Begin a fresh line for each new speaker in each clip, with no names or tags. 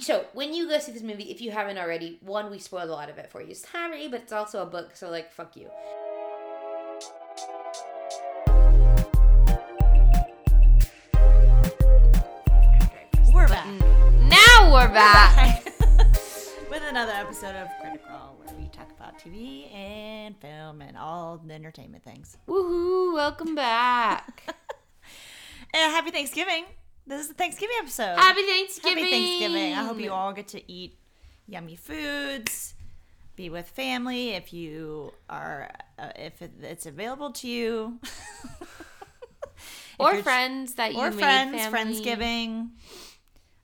so when you go see this movie, if you haven't already, one we spoiled a lot of it for you. Sorry, but it's also a book, so like fuck you.
We're back. Mm.
Now we're back.
With another episode of Critical, where we talk about TV and film and all the entertainment things.
Woohoo! Welcome back.
And happy Thanksgiving. This is the Thanksgiving episode.
Happy Thanksgiving.
Happy Thanksgiving. I hope you all get to eat yummy foods, be with family if you are, uh, if it's available to you.
Or friends that you
Or
made
friends,
family.
Friendsgiving.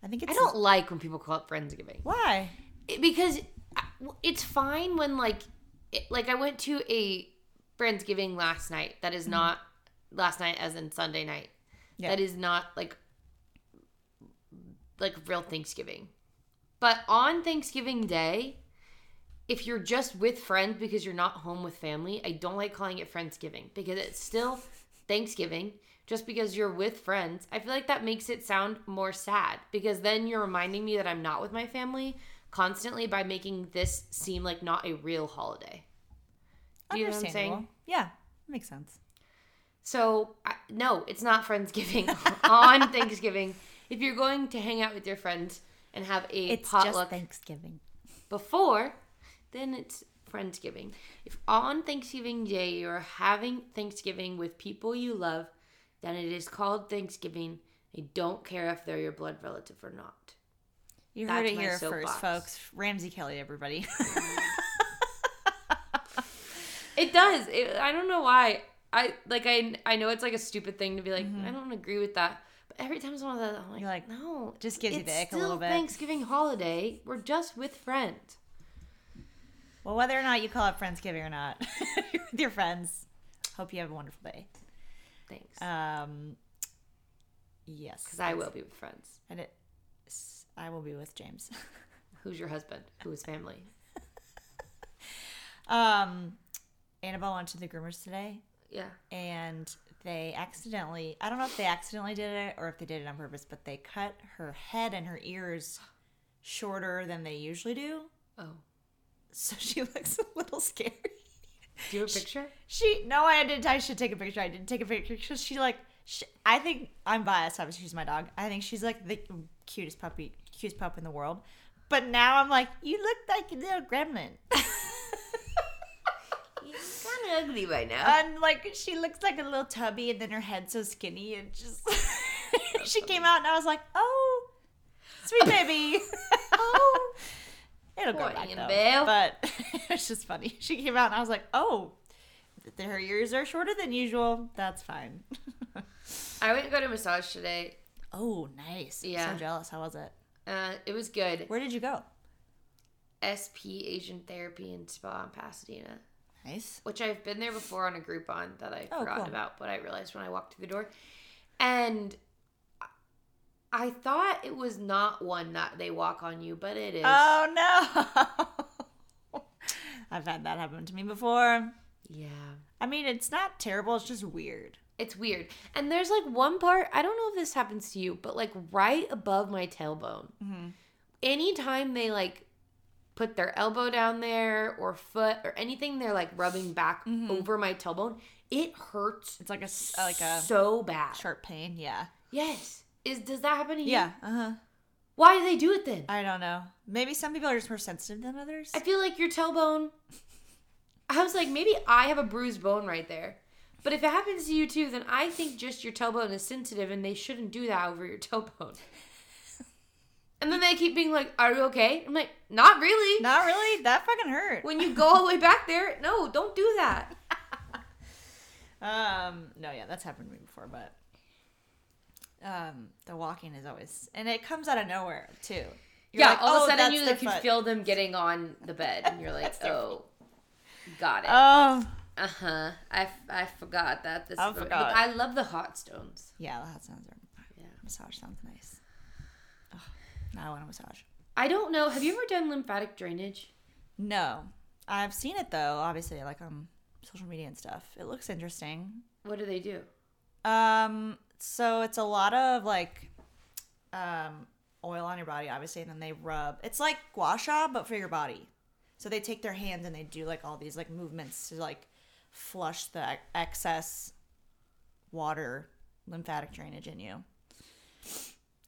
I think it's.
I don't like when people call it Friendsgiving.
Why?
It- because I- it's fine when like it, like I went to a Friendsgiving last night. That is not last night as in Sunday night.
Yeah.
That is not like like real Thanksgiving. But on Thanksgiving Day, if you're just with friends because you're not home with family, I don't like calling it Friendsgiving because it's still Thanksgiving just because you're with friends. I feel like that makes it sound more sad because then you're reminding me that I'm not with my family constantly by making this seem like not a real holiday. Do you know what I'm saying?
Yeah, makes sense.
So, I, no, it's not Friendsgiving on Thanksgiving. If you're going to hang out with your friends and have a
It's
potluck
just Thanksgiving.
before, then it's Friendsgiving. If on Thanksgiving Day you're having Thanksgiving with people you love, then it is called Thanksgiving. I don't care if they're your blood relative or not.
You heard
That's
it here first, folks. Ramsey Kelly, everybody.
It does. It, I don't know why. I like. I I know it's like a stupid thing to be like. Mm-hmm. I don't agree with that. Every time someone says, that, I'm like,
You're like,
no,
just gives you the ick a little bit.
Thanksgiving holiday. We're just with friends.
well, whether or not you call it Friendsgiving or not, you're with your friends. Hope you have a wonderful day.
Thanks.
Um, yes,
Because I will be with friends.
And it, I will be with James.
Who's your husband? Who is family?
Um, Annabelle went to the groomers today,
Yeah.
and they accidentally I don't know if they accidentally did it or if they did it on purpose, but they cut her head and her ears shorter than they usually do.
Oh.
So she looks a little scary.
Do you have a picture?
She no, I didn't. I should take a picture. I didn't take a picture because she like. She, I think I'm biased. Obviously, she's my dog. I think she's like the cutest puppy, cutest pup in the world. But now I'm like, you look like a little gremlin.
Kind of ugly right now.
and like she looks like a little tubby, and then her head's so skinny, and just she came out, and I was like, oh, sweet baby.
oh.
It'll go
Poor
back though.
Annabelle.
But it's just funny. She came out, and I was like, oh, her ears are shorter than usual. That's fine.
I went and got a massage today.
Oh, nice.
Yeah.
So jealous. How was it?
Uh, it was good.
Where did you go?
SP Asian Therapy and Spa in Pasadena.
Nice.
which I've been there before on a Groupon that I
Oh,
forgot
cool.
about, but I realized when I walked through the door. And I- thought it was not one that they walk on you, but it is.
Oh no. I've had that happen to me before.
yeah.
I mean, it's not terrible. It's just weird.
It's weird. And there's like one part, I don't know if this happens to you, but like right above my tailbone.
Mm-hmm.
Anytime they like put their elbow down there or foot or anything they're like rubbing back
Mm-hmm.
over my tailbone, it hurts
It's like a like a
so bad.
sharp pain. Yeah.
Yes. Is does that happen to you?
Yeah. Uh huh.
Why do they do it then?
I don't know. Maybe some people are just more sensitive than others.
I feel like your tailbone. I was like, maybe I have a bruised bone right there. But if it happens to you too, then I think just your tailbone is sensitive and they shouldn't do that over your tailbone. And then they keep being like, Are you okay? I'm like, Not really.
Not really. That fucking hurt.
When you go all the way back there, no, don't do that.
Um, no, yeah, that's happened to me before, but um, the walking is always, and it comes out of nowhere too. You're
yeah,
like,
all of
"Oh,
a sudden you like
foot."
feel them getting on the bed and you're like, Oh, got it.
Oh,
Uh huh. I, I forgot that. This
I forgot.
I love the hot stones.
yeah, the hot stones Are,
Yeah.
massage sounds nice. I want a massage.
I don't know. Have you ever done lymphatic drainage?
No, I've seen it though. Obviously, like on social media and stuff. It looks interesting.
What do they do?
Um, so it's a lot of like um oil on your body, obviously, and then they rub. It's like gua sha, but for your body. So they take their hands and they do like all these like movements to like flush the excess water, lymphatic drainage in you.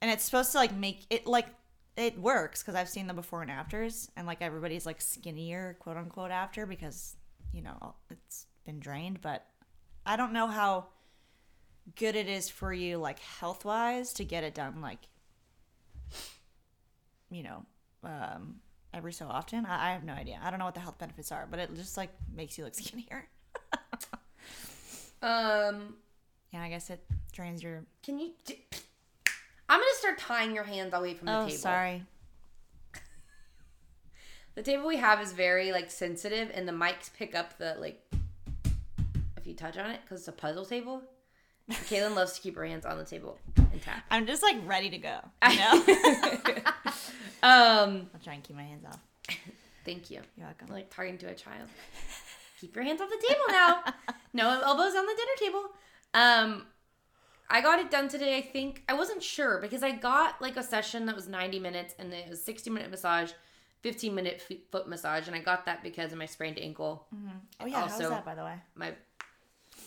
And it's supposed to like make it like it works because I've seen the before and afters, and like everybody's like skinnier, quote unquote, after because you know it's been drained. But I don't know how good it is for you, like health wise, to get it done, like you know, um, every so often. I, I have no idea. I don't know what the health benefits are, but it just like makes you look skinnier.
Um,
yeah, I guess it drains your.
can you? Gonna start tying your hands away from the
Oh,
table.
sorry.
The table we have is very like sensitive, and the mics pick up the like if you touch on it because it's a puzzle table. Kaylin loves to keep her hands on the table and tap.
I'm just like ready to go. You know.
Um,
I'll try and keep my hands off.
thank you.
You're welcome.
Like talking to a child. Keep your hands off the table now. No elbows on the dinner table. Um, I got it done today. I think I wasn't sure because I got like a session that was 90 minutes and it was 60 minute massage, 15 minute foot massage, and I got that because of my sprained ankle.
Oh yeah, how's that by the way?
my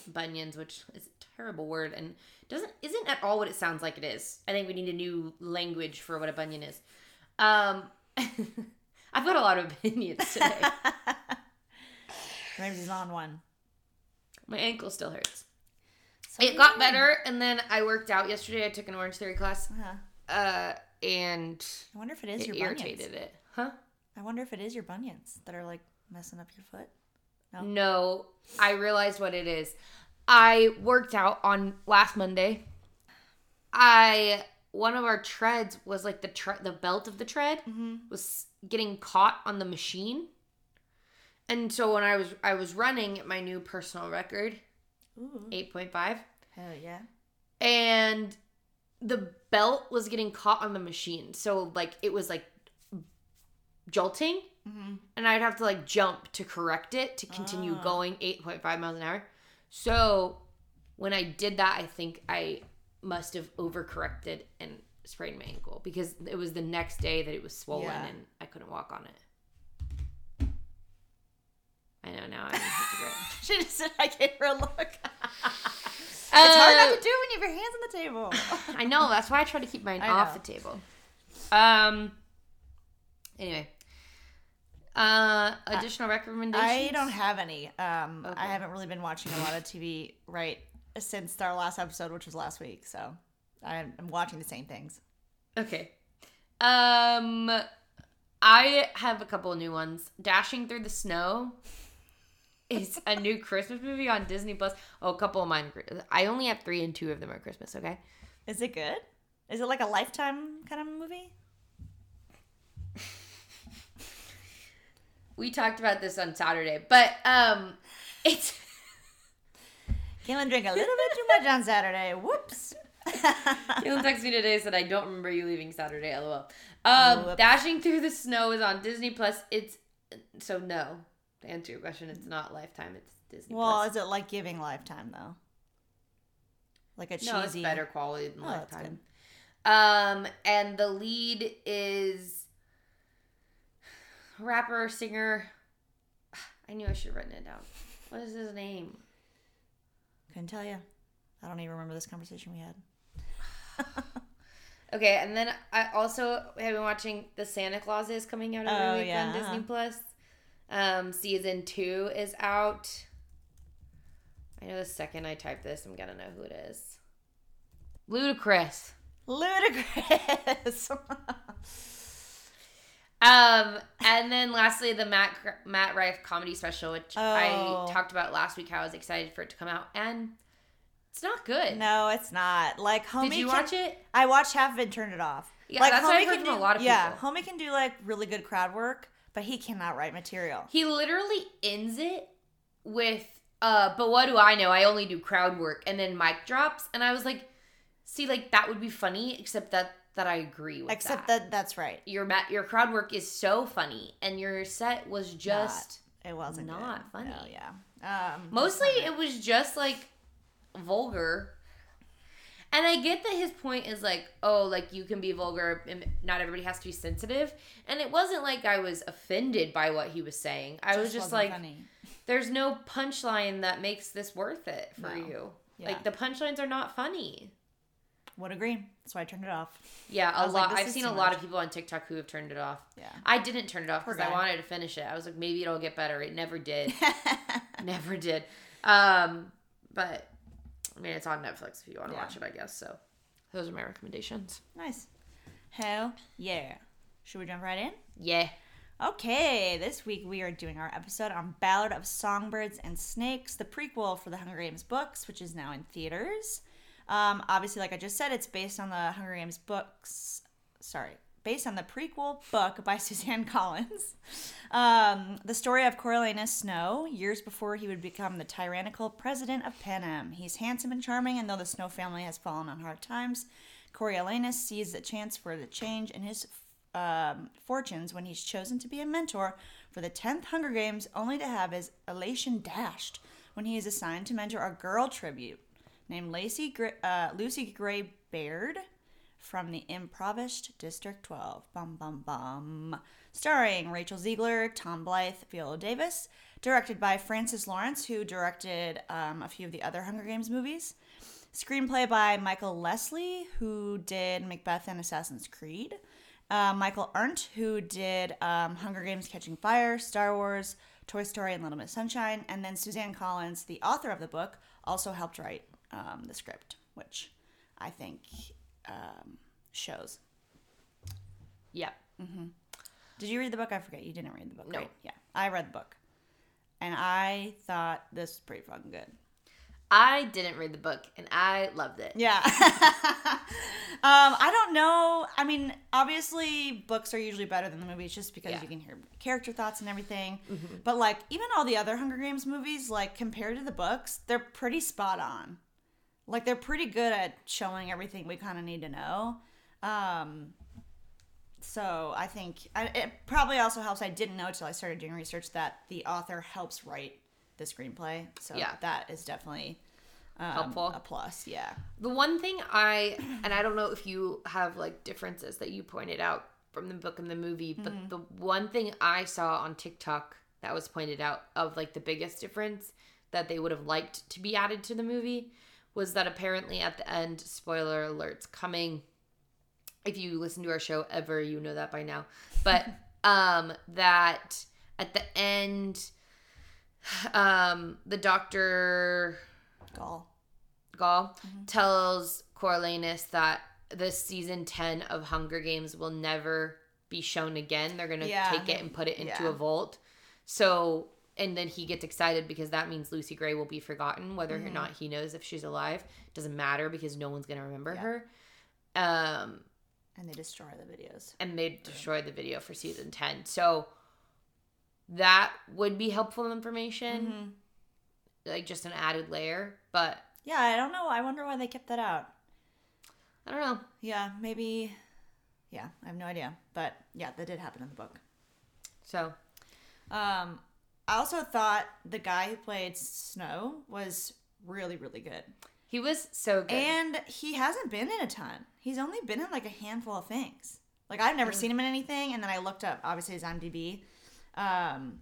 bunions, which is a terrible word and doesn't isn't at all what it sounds like it is. I think we need a new language for what a bunion is. Um, I've got a lot of opinions today.
Ramsey's on one.
my ankle still hurts.
So
It got better, and then I worked out yesterday. I took an Orange Theory class,
Uh-huh.
uh, and
I wonder if it is
it
your
irritated
bunions.
it. Huh?
I wonder if it is your bunions that are like messing up your foot. No.
No, I realized what it is. I worked out on last Monday. I one of our treads was like the tre- the belt of the tread was getting caught on the machine. And so when I was I was running at my new personal record,
Ooh.
8.5,
Hell yeah.
and the belt was getting caught on the machine. So like it was like jolting
Mm-hmm.
and I'd have to like jump to correct it to continue
Ah.
going 8.5 miles an hour. So when I did that, I think I must have overcorrected and sprained my ankle because it was the next day that it was swollen
Yeah.
and I couldn't walk on it. I know now I'm.
She just said I gave her a look. it's
Uh,
hard not to do when you have your hands on the table.
I know that's why I try to keep mine
I
off
know.
the table. Um. Anyway, uh, additional recommendations.
I don't have any. Um,
Okay.
I haven't really been watching a lot of TV right since our last episode, which was last week. So I'm I'm watching the same things.
Okay. Um I have a couple of new ones. Dashing Through the Snow is a new Christmas movie on Disney Plus. Oh, a couple of mine. I only have 3 and 2 of them are Christmas, okay?
Is it good? Is it like a lifetime kind of movie?
We talked about this on Saturday, but um it's
Caitlin drank a little bit too much on Saturday. Whoops.
Caitlin texted me today said I don't remember you leaving Saturday. LOL. Um,
Whoops.
Dashing Through the Snow is on Disney Plus. It's so no. To answer your question, it's not Lifetime. It's Disney
well,
Plus.
is it like giving Lifetime though? Like a cheesy.
No, it's better quality than
Oh,
Lifetime. Um, and the lead is rapper singer. I knew I should have written it down. What is his name?
Couldn't tell you. I don't even remember this conversation we had.
Okay, and then I also have been watching The Santa Claus is coming out every
Oh,
week
yeah,
on Disney. Plus. Um, season two is out. I know the second I type this, I'm gonna know who it is. Ludacris.
Ludicrous.
Um, and then lastly, the Matt Matt Rife comedy special, which
Oh.
I talked about last week. How I was excited for it to come out, and it's not good.
no, it's not. Like homie.
Did you
can-
watch it?
I watched half of it and turned it off.
Yeah,
like,
that's what I've
Homie
heard
can
from a lot of
Yeah,
people.
homie can do like really good crowd work, but he cannot write material.
He literally ends it with, uh, "But what do I know? I only do crowd work," and then mic drops, and I was like, "See, like that would be funny, except that that I agree with
Except
that."
that that's right.
your ma- your crowd work is so funny, and your set was just
It wasn't
Not
good.
funny.
No, yeah. Um,
mostly it was just like vulgar And I get that his point is like, oh, like you can be vulgar and not everybody has to be sensitive. And it wasn't like I was offended by what he was saying. I was just like,
funny.
there's no punchline that makes this worth it for
No.
you.
Yeah.
Like the punchlines are not funny.
would agree. That's why I turned it off.
Yeah, a
was like,
lot. I've seen a lot of people on TikTok who have turned it off.
Yeah.
I didn't turn it off because I wanted to finish it. I was like, maybe it'll get better. It never did. never did. Um, but I mean, it's on Netflix if you want to
Yeah.
watch it, I guess. So those are my recommendations.
nice. Hell yeah. Should we jump right in?
Yeah.
Okay, this week we are doing our episode on Ballad of Songbirds and Snakes, the prequel for the Hunger Games books, which is now in theaters. Um, obviously, like I just said, it's based on the Hunger Games books. Sorry, based on the prequel book by Suzanne Collins. Um, the story of Coriolanus Snow, years before he would become the tyrannical president of Panem. He's handsome and charming, and though the Snow family has fallen on hard times, Coriolanus sees a chance for the change in his um, fortunes when he's chosen to be a mentor for the 10th Hunger Games, only to have his elation dashed when he is assigned to mentor a girl tribute named Lacey Gra- uh, Lucy Gray Baird from the improvised District 12. Bum bum bum. Starring Rachel Zegler, Tom Blyth, Viola Davis. Directed by Francis Lawrence, who directed um, a few of the other Hunger Games movies. Screenplay by Michael Lesslie, who did Macbeth and Assassin's Creed. Uh, Michael Arndt, who did um, Hunger Games Catching Fire, Star Wars, Toy Story, and Little Miss Sunshine. And then Suzanne Collins, the author of the book, also helped write um, the script, which I think um, shows.
Yeah.
Did you read the book? I forget. You didn't read the book,
No.
right? Yeah. I read the book. And I thought this was pretty fucking good.
I didn't read the book and I loved it.
Yeah. um, I don't know. I mean, obviously, books are usually better than the movies just because
Yeah.
you can hear character thoughts and everything. But, like, even all the other Hunger Games movies, like, compared to the books, they're pretty spot on. Like, they're pretty good at showing everything we kind of need to know. Um, so I think I, it probably also helps. I didn't know until I started doing research that the author helps write the screenplay. So
Yeah.
that is definitely um,
Helpful.
a plus. Yeah.
The one thing I and I don't know if you have like differences that you pointed out from the book and the movie, but
Mm-hmm.
the one thing I saw on TikTok that was pointed out of like the biggest difference that they would have liked to be added to the movie was that apparently at the end, spoiler alerts coming. If you listen to our show ever, you know that by now. But um that at the end um the doctor
Gaul.
Gaul tells Coriolanus that the season 10 of Hunger Games will never be shown again. They're going to
Yeah.
take it and put it into
Yeah.
a vault. So, and then he gets excited because that means Lucy Gray will be forgotten, whether
Mm-hmm.
or not he knows if she's alive. Doesn't matter because no one's going to remember her. Um,
And they destroy the videos.
and they destroy the video for season 10. So, that would be helpful information,
Mm-hmm.
like just an added layer. But
Yeah, I don't know. I wonder why they kept that out.
I don't know.
Yeah, maybe. Yeah, I have no idea. But yeah, that did happen in the book.
So,
Um, I also thought the guy who played Snow was really, really good.
He was so good.
And he hasn't been in a ton. He's only been in like a handful of things. Like I've never seen him in anything, and then I looked up obviously his IMDb, um,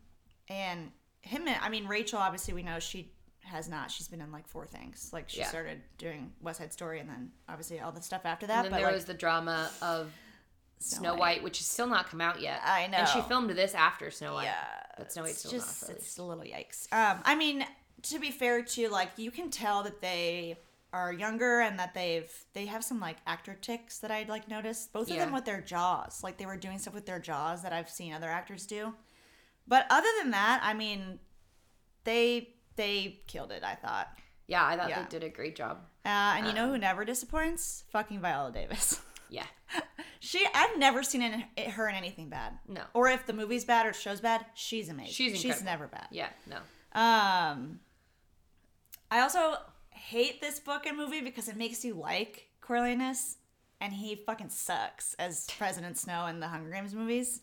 and him. And, I mean, Rachel. Obviously, we know she has not. She's been in like four things. Like she
Yeah.
started doing West Side Story, and then obviously all the stuff after that.
and then
but
there
like,
was the drama of Snow,
White.
White. which has still not come out yet.
I know.
And she filmed this after Snow White.
Yeah,
But Snow White's
it's
still
just
not
it's a little yikes. Um, I mean, to be fair to like, you can tell that they are younger and that they've they have some like actor ticks that I'd like noticed. Both of them with their jaws, like they were doing stuff with their jaws that I've seen other actors do. But other than that, I mean, they they killed it. I thought.
Yeah, I thought
Yeah.
they did a great job.
Uh, and you know who never disappoints? Fucking Viola Davis.
Yeah.
She, I've never seen in, her in anything bad.
No.
Or if the movie's bad or show's bad, she's amazing.
She's
she's never bad.
Yeah, no.
Um, I also hate this book and movie because it makes you like Coriolanus, and he fucking sucks as President Snow in the Hunger Games movies.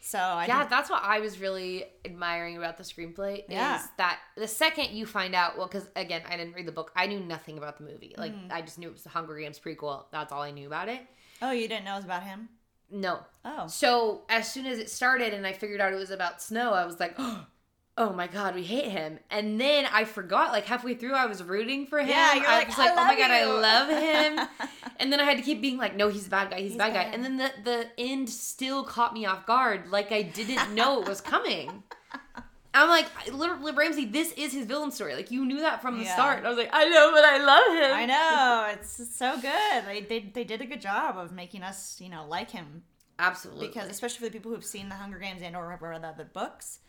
So I
yeah,
think,
that's what I was really admiring about the screenplay.
Yeah.
Is that the second you find out, well, because again, I didn't read the book, I knew nothing about the movie. Like,
Mm.
I just knew it was the Hunger Games prequel. That's all I knew about it.
oh, you didn't know it was about him?
No.
Oh,
So as soon as it started and I figured out it was about Snow, I was like, oh my god, we hate him. And then I forgot, like halfway through, I was rooting for him.
Yeah, you're
I
like,
was
"I
like, oh my god, I love him. and then I had to keep being like, no, he's a bad guy. He's, a
He's
bad, guy. And then the the end still caught me off guard, like I didn't know it was coming. I'm like, literally, Ramsey, this is his villain story. Like you knew that from the
Yeah.
start. I was like, I know, but I love him.
I know it's so good. They, they they did a good job of making us, you know, like him
Absolutely.
because especially for the people who've seen the Hunger Games and or read the other books,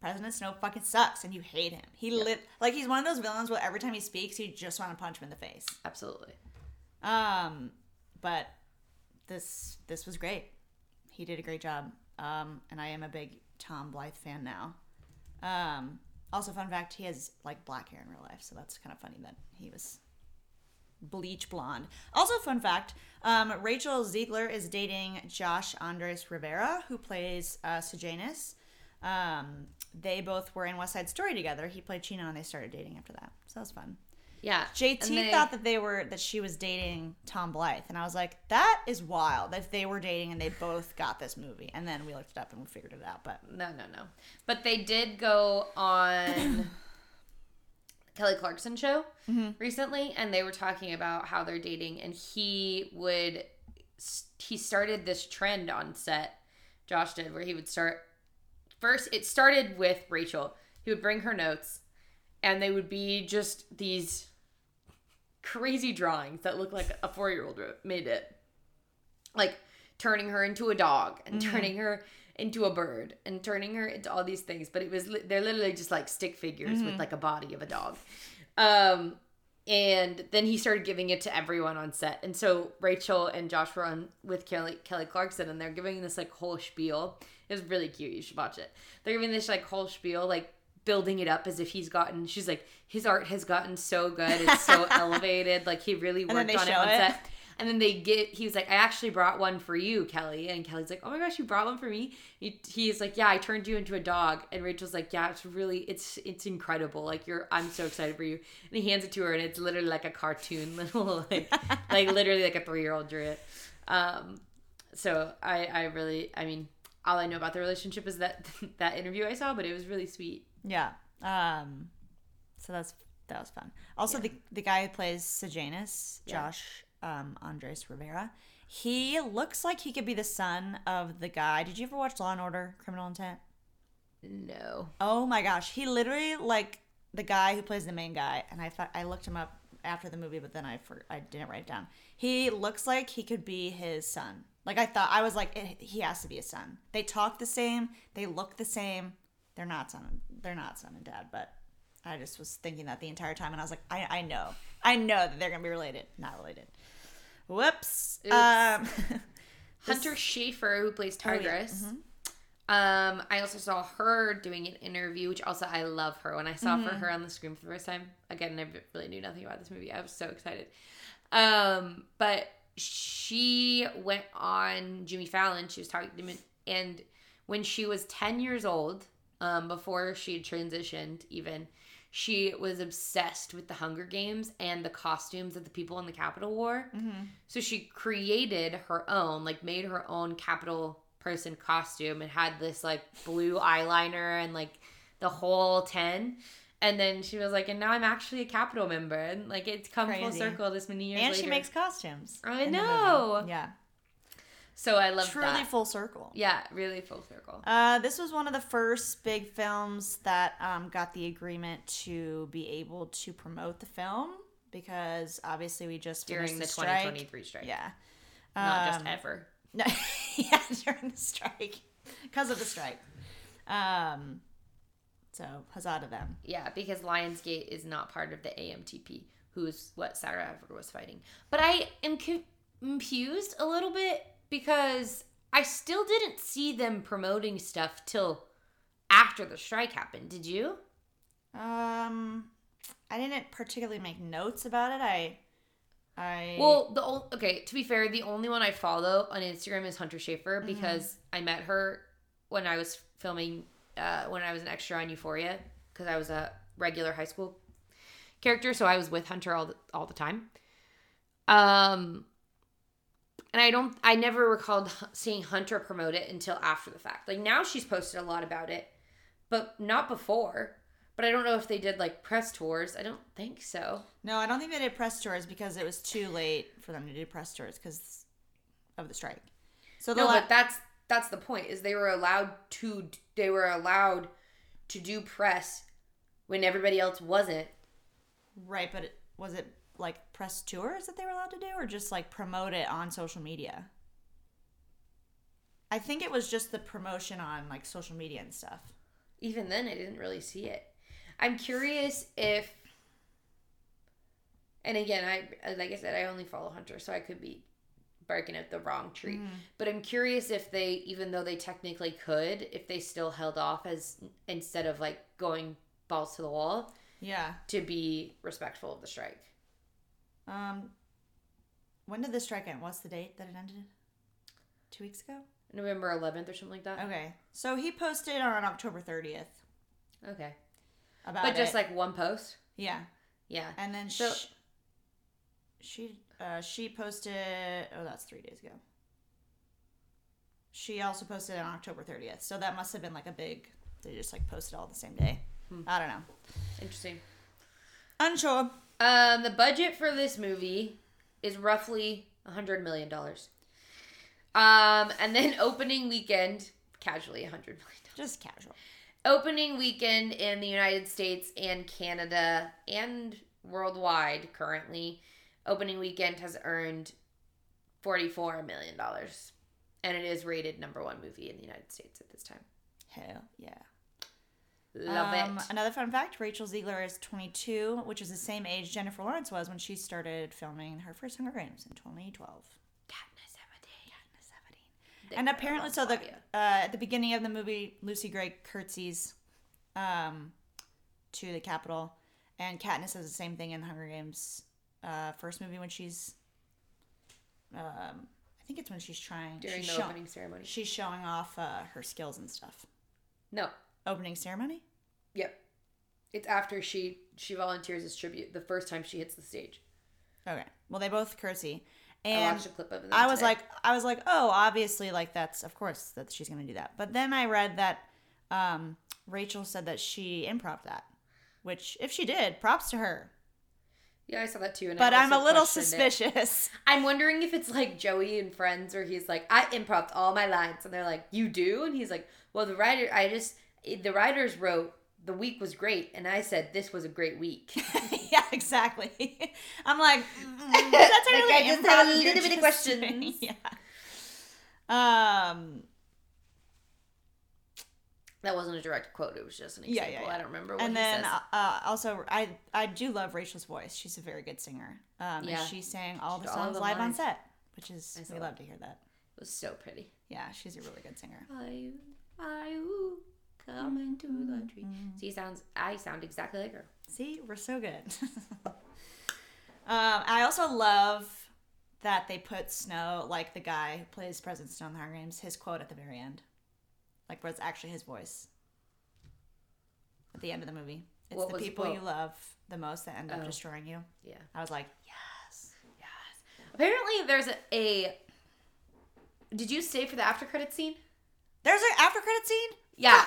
President Snow fucking sucks and you hate him. He lit like he's one of those villains where every time he speaks, you just want to punch him in the face.
absolutely.
Um, but this this was great. He did a great job. Um, and I am a big Tom Blyth fan now. Um, also, fun fact: he has like black hair in real life, so that's kind of funny that he was bleach blonde. Also, fun fact: um, Rachel Zegler is dating Josh Andres Rivera, who plays uh, Sejanus. Um, they both were in West Side Story together. He played Chino, and they started dating after that. So that was fun.
Yeah.
JT
they-
thought that they were that she was dating Tom Blyth, and I was like, that is wild that they were dating and they both got this movie. And then we looked it up and we figured it out. But
No, no, no. But they did go on Kelly Clarkson show mm-hmm. recently, and they were talking about how they're dating, and he would he started this trend on set. Josh did where he would start first. It started with Rachel. He would bring her notes, and they would be just these crazy drawings that look like a four year old made it. Like turning her into a dog and turning her into a bird and turning her into all these things but it was they're literally just like stick figures with like a body of a dog. Um and then he started giving it to everyone on set. And so rachel and josh were on with kelly kelly clarkson and they're giving this like whole spiel. It was really cute. You should watch it. They're giving this like whole spiel like building it up as if he's gotten she's like his art has gotten so good it's so elevated like he really worked on it on
it.
set and then they get, he was like, I actually brought one for you, Kelly. And Kelly's like, oh my gosh, you brought one for me? He, he's like, yeah, I turned you into a dog. And Rachel's like, yeah, it's really, it's, it's incredible. Like you're, I'm so excited for you. And he hands it to her and it's literally like a cartoon little, like, like literally like a three-year-old drew it. Um, so I, I really, I mean, all I know about the relationship is that, that interview I saw, but it was really sweet.
Yeah, um, so that's that was fun. Also, the the guy who plays Sejanus,
Yeah.
Josh um, Andres Rivera, he looks like he could be the son of the guy. Did you ever watch Law and Order: Criminal Intent?
No.
Oh my gosh, he literally like the guy who plays the main guy, and I thought I looked him up after the movie, but then I for, I didn't write it down. He looks like he could be his son. Like I thought, I was like, eh, he has to be a son. They talk the same, they look the same. They're not son. They're not son and dad, but I just was thinking that the entire time, and I was like, I I know, I know that they're gonna be related, not related. Whoops.
Oops.
Um,
Hunter Schafer, who plays
Oh, yeah.
Tigress. Um, I also saw her doing an interview, which also I love her. When I saw
Mm-hmm.
for her on the screen for the first time, again, I really knew nothing about this movie. I was so excited. Um, but she went on Jimmy Fallon. She was talking to him, and when she was ten years old, um, before she had transitioned, even she was obsessed with the Hunger Games and the costumes that the people in the Capitol wore. So she created her own, like made her own Capitol person costume and had this like blue eyeliner and like the whole 10. And then she was like, and now I'm actually a Capitol member. And like it's come full circle this many years
and
later.
she makes costumes.
I
in the movie.
know.
Yeah,
so I love
truly
that.
full circle.
yeah, really full circle.
Uh, this was one of the first big films that um, got the agreement to be able to promote the film because obviously we just
During
finished
the
strike.
2023 strike.
Yeah,
Not just
Um,
ever.
No, yeah, during the strike because of the strike. Um, so huzzah to them.
Yeah, because Lionsgate is not part of the AMTP, who's what SAG-AFTRA was fighting. But I am confused a little bit because I still didn't see them promoting stuff till after the strike happened. Did you?
Um, I didn't particularly make notes about it. I, I
Well, the ol- okay. To be fair, the only one I follow on Instagram is Hunter Schafer because I met her when I was filming uh, when I was an extra on Euphoria because I was a regular high school character, so I was with Hunter all the, all the time. Um, and I don't, I never recalled seeing Hunter promote it until after the fact. Like now, she's posted a lot about it, but not before. But I don't know if they did like press tours. I don't think so.
No, I don't think they did press tours because it was too late for them to do press tours because of the strike. So the
No,
la-
but that's that's the point. Is they were allowed to they were allowed to do press when everybody else wasn't.
right, but it, was it like press tours that they were allowed to do, or just like promote it on social media? I think it was just the promotion on like social media and stuff.
Even then, I didn't really see it. I'm curious if, and again, I like I said, I only follow Hunter, so I could be barking at the wrong tree. Mm. But I'm curious if they, even though they technically could, if they still held off as instead of like going balls to the wall
Yeah.
to be respectful of the strike.
Um, when did the strike end? What's the date that it ended? Two weeks ago.
November 11th or something like that.
Okay, so he posted on October thirtieth
Okay.
about
But just
it.
like one post.
yeah,
Yeah.
and then
So-
sh- she uh, she posted. Oh, that's three days ago. She also posted on October thirtieth, so that must have been like a big. They just like posted all the same day.
Hmm.
I don't know.
Interesting.
Unsure.
Um, the budget for this movie is roughly a hundred million dollars. Um, and then opening weekend, casually a hundred million.
Just casual.
Opening weekend in the United States and Canada and worldwide currently, opening weekend has earned forty-four million dollars, and it is rated number one movie in the United States at this time.
Hell yeah.
Love
Um,
it.
Another fun fact: Rachel Zegler is 22, which is the same age Jennifer Lawrence was when she started filming her first Hunger Games in 2012.
Katniss Everdeen. Katniss Everdeen.
And apparently, so the uh, at the beginning of the movie, Lucy Gray curtsies um, to the Capitol, and Katniss does the same thing in the Hunger Games uh, first movie when she's, um, I think it's when she's trying
during
she's
the
show-
opening ceremony.
She's showing off uh, her skills and stuff.
No,
Opening ceremony.
Yep. It's after she she volunteers as tribute the first time she hits the stage.
Okay. Well, they both curtsy,
I
and
watched a clip of them.
I was
today.
like, I was like, oh, obviously, like that's of course that she's gonna do that. But then I read that um, Rachel said that she improv that, which if she did, props to her.
yeah, I saw that too. And
But
I
I'm a little
questioned it.
suspicious.
I'm wondering if it's like Joey and Friends, where he's like, I improv all my lines, and they're like, you do, and he's like, well, the writer, I just the writers wrote the week was great, and I said this was a great week.
yeah, exactly. I'm like, mm, that's
Like,
really
I just have a little bit of questions.
Yeah. Um.
that wasn't a direct quote; it was just an example.
yeah, yeah.
I don't remember what
and
he
then
says.
uh, also I I do love Rachel's voice. She's a very good singer. Um,
Yeah.
and she sang all the
She all
songs
the
live on set, which is
I
we love to hear that.
It was so pretty.
Yeah, she's a really good singer.
I, I, come into the tree. See, sounds I sound exactly like her.
See, we're so good. um, I also love that they put Snow, like the guy who plays President Snow in the Hunger Games, his quote at the very end, like where it's actually his voice at the end of the movie. It's
What
the people you love the most that end up
Oh.
destroying you.
Yeah.
I was like, yes.
Yes. Apparently, there's a, a. Did you stay for the after credit scene?
There's an after credit scene.
Yeah.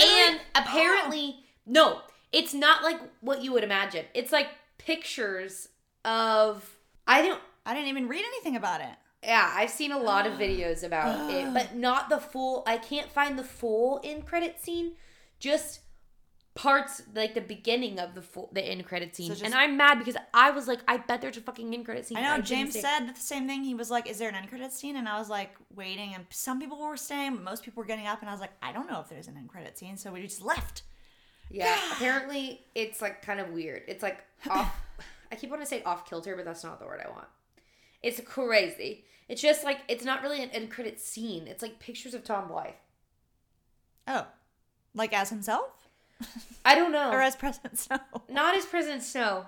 And apparently, oh. no, it's not like what you would imagine. It's like pictures of. I don't.
I didn't even read anything about it.
Yeah, I've seen a lot of videos about it, but not the full. I can't find the full in credit scene. Just parts like the beginning of the full the end credit scene.
just-
and I'm mad because I was like, I bet there's a fucking end credit scene.
I know
didn't
James said the same thing. He was like, "Is there an end credit scene?" And I was like, waiting. And some people were staying, but most people were getting up. And I was like, "I don't know if there's an end credit scene." So we just left.
Yeah, apparently it's like kind of weird. It's like off. I keep wanting to say off kilter, but that's not the word I want. It's crazy. It's just like it's not really an end credit scene. It's like pictures of Tom Blyth.
Oh, like as himself
I don't know.
or as President Snow?
not as President Snow.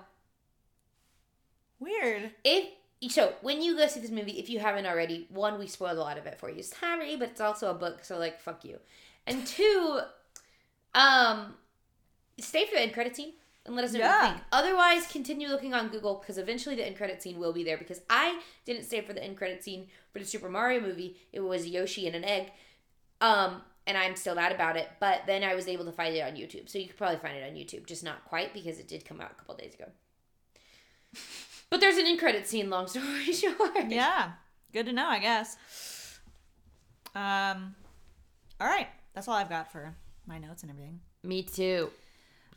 Weird.
If so when you go see this movie, if you haven't already, one, we spoiled a lot of it for you. Sorry, but it's also a book, so like fuck you. And two, um, stay for the end credit scene and let us know what you think. Otherwise, continue looking on Google because eventually the end credit scene will be there. Because I didn't stay for the end credit scene for the Super Mario movie. It was Yoshi and an egg. Um, and I'm still mad about it. But then I was able to find it on YouTube, so you could probably find it on YouTube, just not quite because it did come out a couple days ago. But there's an in credit scene. Long story short.
Yeah. Good to know, I guess. Um. All right. That's all I've got for my notes and everything.
Me too.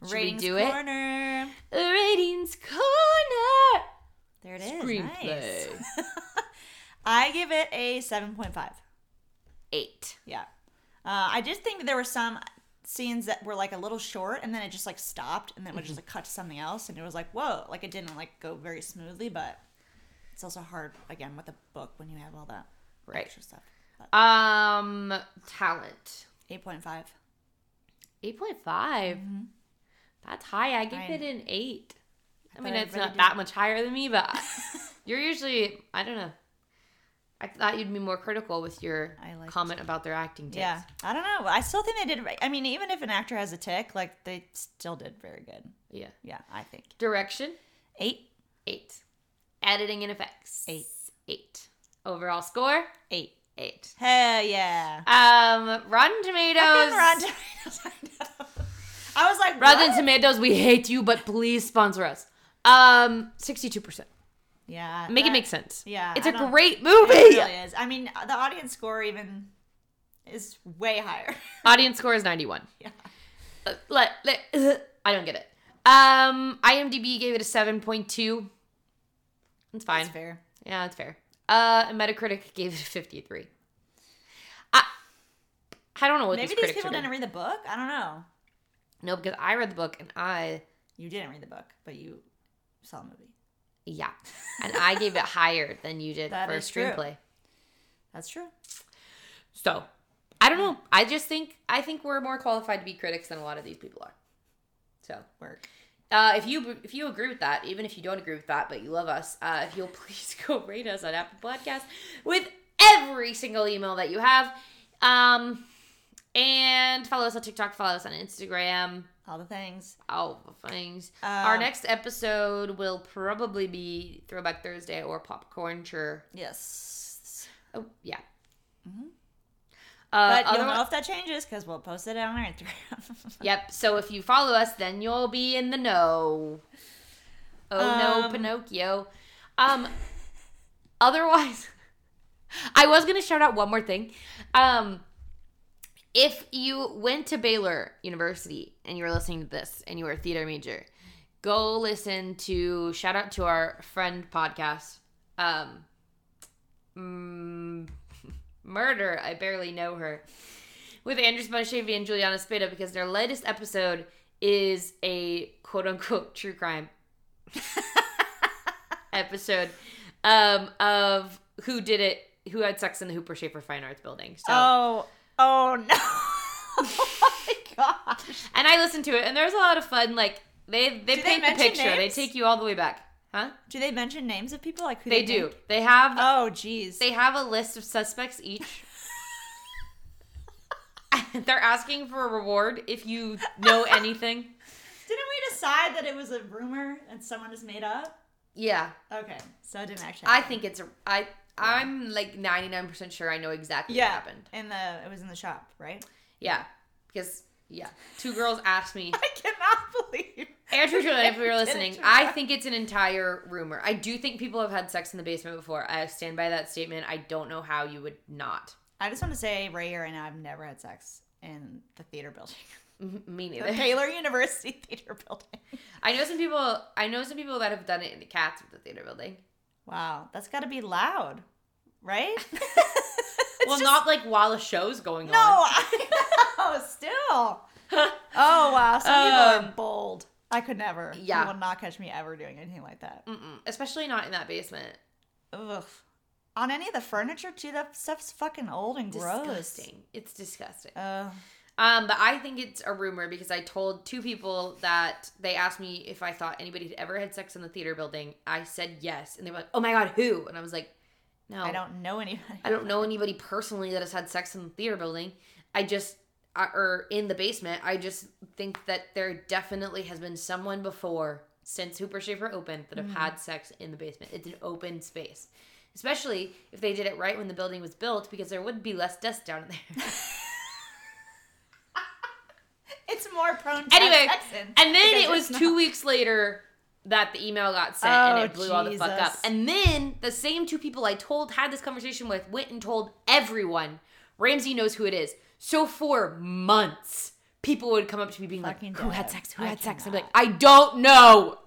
Should
Ratings
do it?
corner.
The ratings corner.
There it is.
Screenplay.
Nice. I give it a seven point five.
Eight.
Yeah. Uh, I did think that there were some scenes that were like a little short and then it just like stopped and then it would just like cut to something else and it was like whoa like it didn't like go very smoothly but it's also hard again with a book when you have all that
Right.
extra stuff but
Um, talent.
8.5
Eight point five. That's high. I give
Mm-hmm. I-
it an eight. I,
thought
mean, it's
really
not
did.
that much higher than me, but you're usually. I don't know. I thought you'd be more critical with your comment about their acting tics.
yeah i don't know i still think they did i mean even if an actor has a tick like they still did very good
Yeah.
yeah i think
Direction.
eight
Eight. Editing and effects.
Eight.
Eight. Overall score.
eight
Eight.
hell yeah
Um, Rotten Tomatoes.
Rotten Tomatoes, I know. I was like
Rotten
what?
Tomatoes, we hate you, but please sponsor us. Um, sixty-two percent.
Yeah
Make it make sense.
yeah,
it's
I
a great movie.
It really is. I mean, the audience score even is way higher.
Audience score is ninety-one.
yeah.
Uh, let, let, uh, I don't get it. Um, IMDb gave it a seven point two. It's fine.
That's fair.
Yeah, that's fair. Uh, Metacritic gave it a fifty-three. I, I don't know what
Maybe
these
these people didn't read the book. I don't know.
No, because I read the book and I,
You didn't read the book, but you saw the movie.
Yeah, and I gave it higher than you did
That
for a
is true.
screenplay.
That's true.
So, I don't know. I just think I think we're more qualified to be critics than a lot of these people are. So,
Work.
uh, if you if you agree with that, even if you don't agree with that, but you love us, uh, if you'll please go rate us on Apple Podcast with every single email that you have, um, and follow us on TikTok, follow us on Instagram,
All the things.
all the things.
Uh,
Our next episode will probably be Throwback Thursday or Popcorn Sure.
Yes.
Oh yeah. Uh,
Mm-hmm. But you'll know if that changes because we'll post it on our Instagram.
Yep. So if you follow us, then you'll be in the know. Oh no,
Um,
Pinocchio. Um. Otherwise, I was gonna shout out one more thing. Um, if you went to Baylor University and you were listening to this and you were a theater major, go listen to shout out to our friend podcast. Um, mm, murder. I barely know her with Andrew Sponchevy and Juliana Spada because their latest episode is a quote unquote true crime episode um, of who did it, who had sex in the Hooper Schaefer Fine Arts Building. So,
oh. Oh no. oh my gosh.
and I listened to it, and there's a lot of fun. Like they they
Do they
paint the
mention
picture, they take you all the way back, huh?
Do they mention names of people like who
They
they,
do. They have
Oh jeez.
they have a list of suspects each. They're asking for a reward if you know anything.
Didn't we decide that it was a rumor and someone just made up?
Yeah,
Okay, so it didn't actually.
I think it's a. I I'm like 99% sure I know exactly
yeah
what happened.
in the it was in the shop, right?
Yeah, because yeah, two girls asked me.
I cannot believe.
Andrew, if we were listening, I think it's an entire rumor. I do think people have had sex in the basement before. I stand by that statement. I don't know how you would not.
I just want to say right here now, I've never had sex in the theater building,
Me
the
neither.
Baylor University theater building.
I know some people. I know some people that have done it in the cats with the theater building.
Wow, that's got to be loud, right?
well,
just-
not like while a show's going
No,
on.
No, I know. Still. Oh wow, some people
Um,
are bold. I could never.
yeah.
you will not catch me ever doing anything like that.
Mm-mm. Especially not in that basement.
Ugh. On any of the furniture too, that stuff's fucking old and gross.
Disgusting. It's disgusting.
Uh,
Um, but I think it's a rumor because I told two people that they asked me if I thought anybody had ever had sex in the theater building. I said yes, and they were like, "Oh my god, who?" And I was like, "No,
I don't know anybody.
I don't know anybody personally that has had sex in the theater building. I just or in the basement. I just think that there definitely has been someone before since Hooper Schaefer opened that have
Mm-hmm.
had sex in the basement. It's an open space." Especially if they did it right when the building was built, because there would be less dust down in there.
It's more prone to
anyway, and then it was two
not-
weeks later that the email got sent
Oh,
and it blew all the fuck up. And then the same two people I told had this conversation with went and told everyone Ramsey knows who it is. So for months, people would come up to me being
Fucking
like, "Who had sex? Who
I
had sex?" I'm like, "I don't know."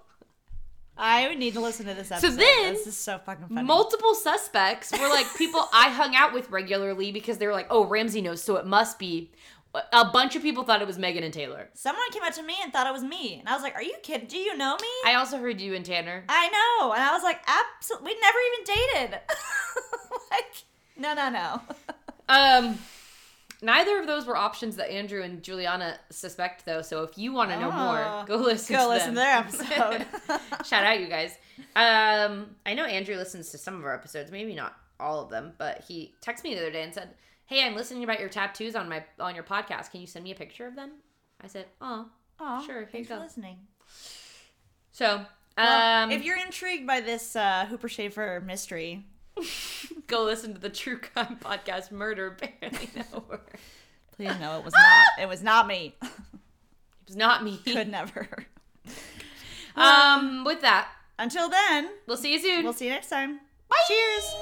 I would need to listen to this episode.
then,
this is so fucking funny.
Multiple suspects were like people I hung out with regularly because they were like, "Oh, Ramsey knows, so it must be." A bunch of people thought it was Megan and Taylor.
Someone came up to me and thought it was me, and I was like, "Are you kidding? Do you know me?"
I also heard you and Tanner.
I know, and I was like, "Absolutely, we never even dated." like, no, no, no.
Um, neither of those were options that Andrew and Juliana suspect, though. So if you want to know
Oh.
more, go listen.
Go
to
listen to their episode.
Shout out, you guys. Um, I know Andrew listens to some of our episodes, maybe not all of them, but he texted me the other day and said, "Hey, I'm listening about your tattoos on my on your podcast. Can you send me a picture of them?" I said, "Oh,
Aw,
Sure,
thanks for listening.
so."
Well,
Um,
if you're intrigued by this uh, Hooper Schaefer mystery,
go listen to the True Crime Podcast, Murder Apparently Nowhere.
please know it was not. It was not me.
It was not me.
Could never.
Um, with that,
Until then,
we'll see you soon.
we'll see you next time. Bye. Cheers.